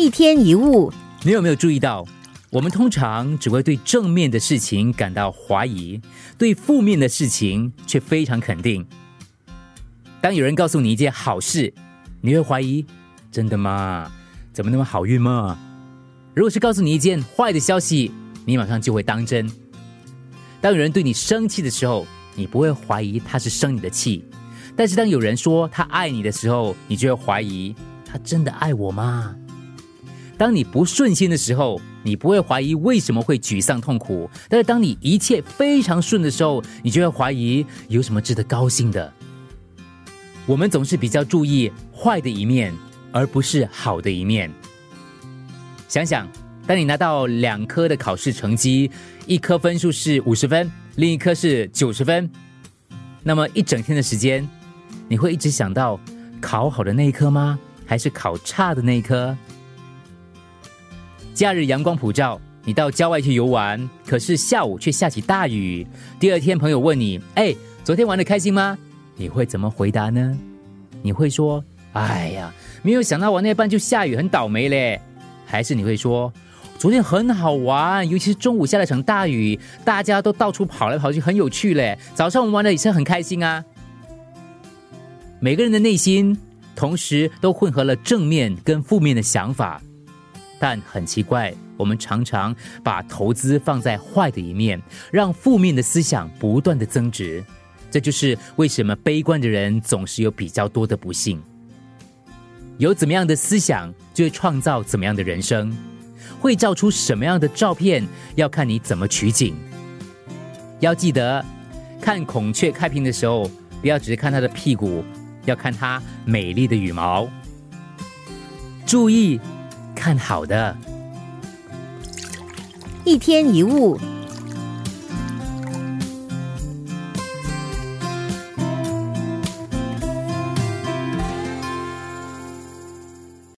一天一物，你有没有注意到，我们通常只会对正面的事情感到怀疑，对负面的事情却非常肯定。当有人告诉你一件好事，你会怀疑：真的吗？怎么那么好运吗？如果是告诉你一件坏的消息，你马上就会当真。当有人对你生气的时候，你不会怀疑他是生你的气；但是当有人说他爱你的时候，你就会怀疑他真的爱我吗？当你不顺心的时候，你不会怀疑为什么会沮丧痛苦；但是当你一切非常顺的时候，你就会怀疑有什么值得高兴的。我们总是比较注意坏的一面，而不是好的一面。想想，当你拿到两科的考试成绩，一科分数是五十分，另一科是九十分，那么一整天的时间，你会一直想到考好的那一科吗？还是考差的那一科？假日阳光普照，你到郊外去游玩，可是下午却下起大雨。第二天，朋友问你：“哎，昨天玩的开心吗？”你会怎么回答呢？你会说：“哎呀，没有想到玩那半就下雨，很倒霉嘞。”还是你会说：“昨天很好玩，尤其是中午下了场大雨，大家都到处跑来跑去，很有趣嘞。早上我们玩的也是很开心啊。”每个人的内心同时都混合了正面跟负面的想法。但很奇怪，我们常常把投资放在坏的一面，让负面的思想不断的增值。这就是为什么悲观的人总是有比较多的不幸。有怎么样的思想，就会创造怎么样的人生。会照出什么样的照片，要看你怎么取景。要记得，看孔雀开屏的时候，不要只是看它的屁股，要看它美丽的羽毛。注意。看好的，一天一物。